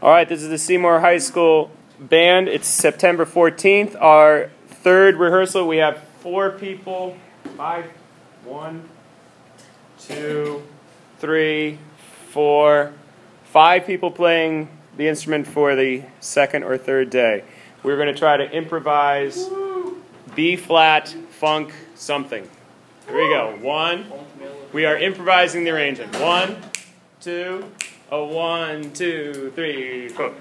All right, this is the Seymour High School band. It's September 14th. Our third rehearsal. We have four people. Five. One, two, three, four, five people playing the instrument for the second or third day. We're going to try to improvise B flat, funk, something. Here we go. One. We are improvising the arrangement. One, two, a one, two, three, four.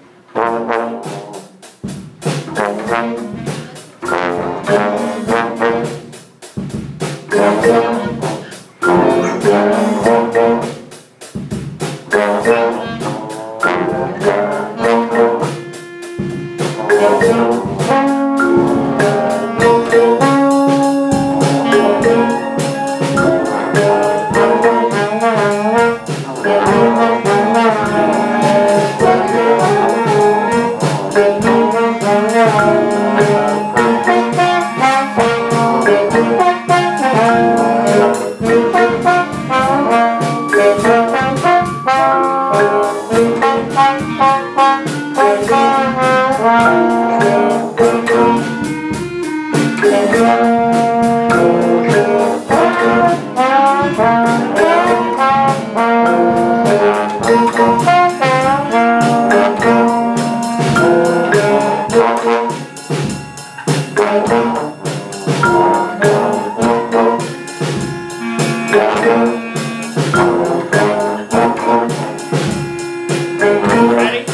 Ready?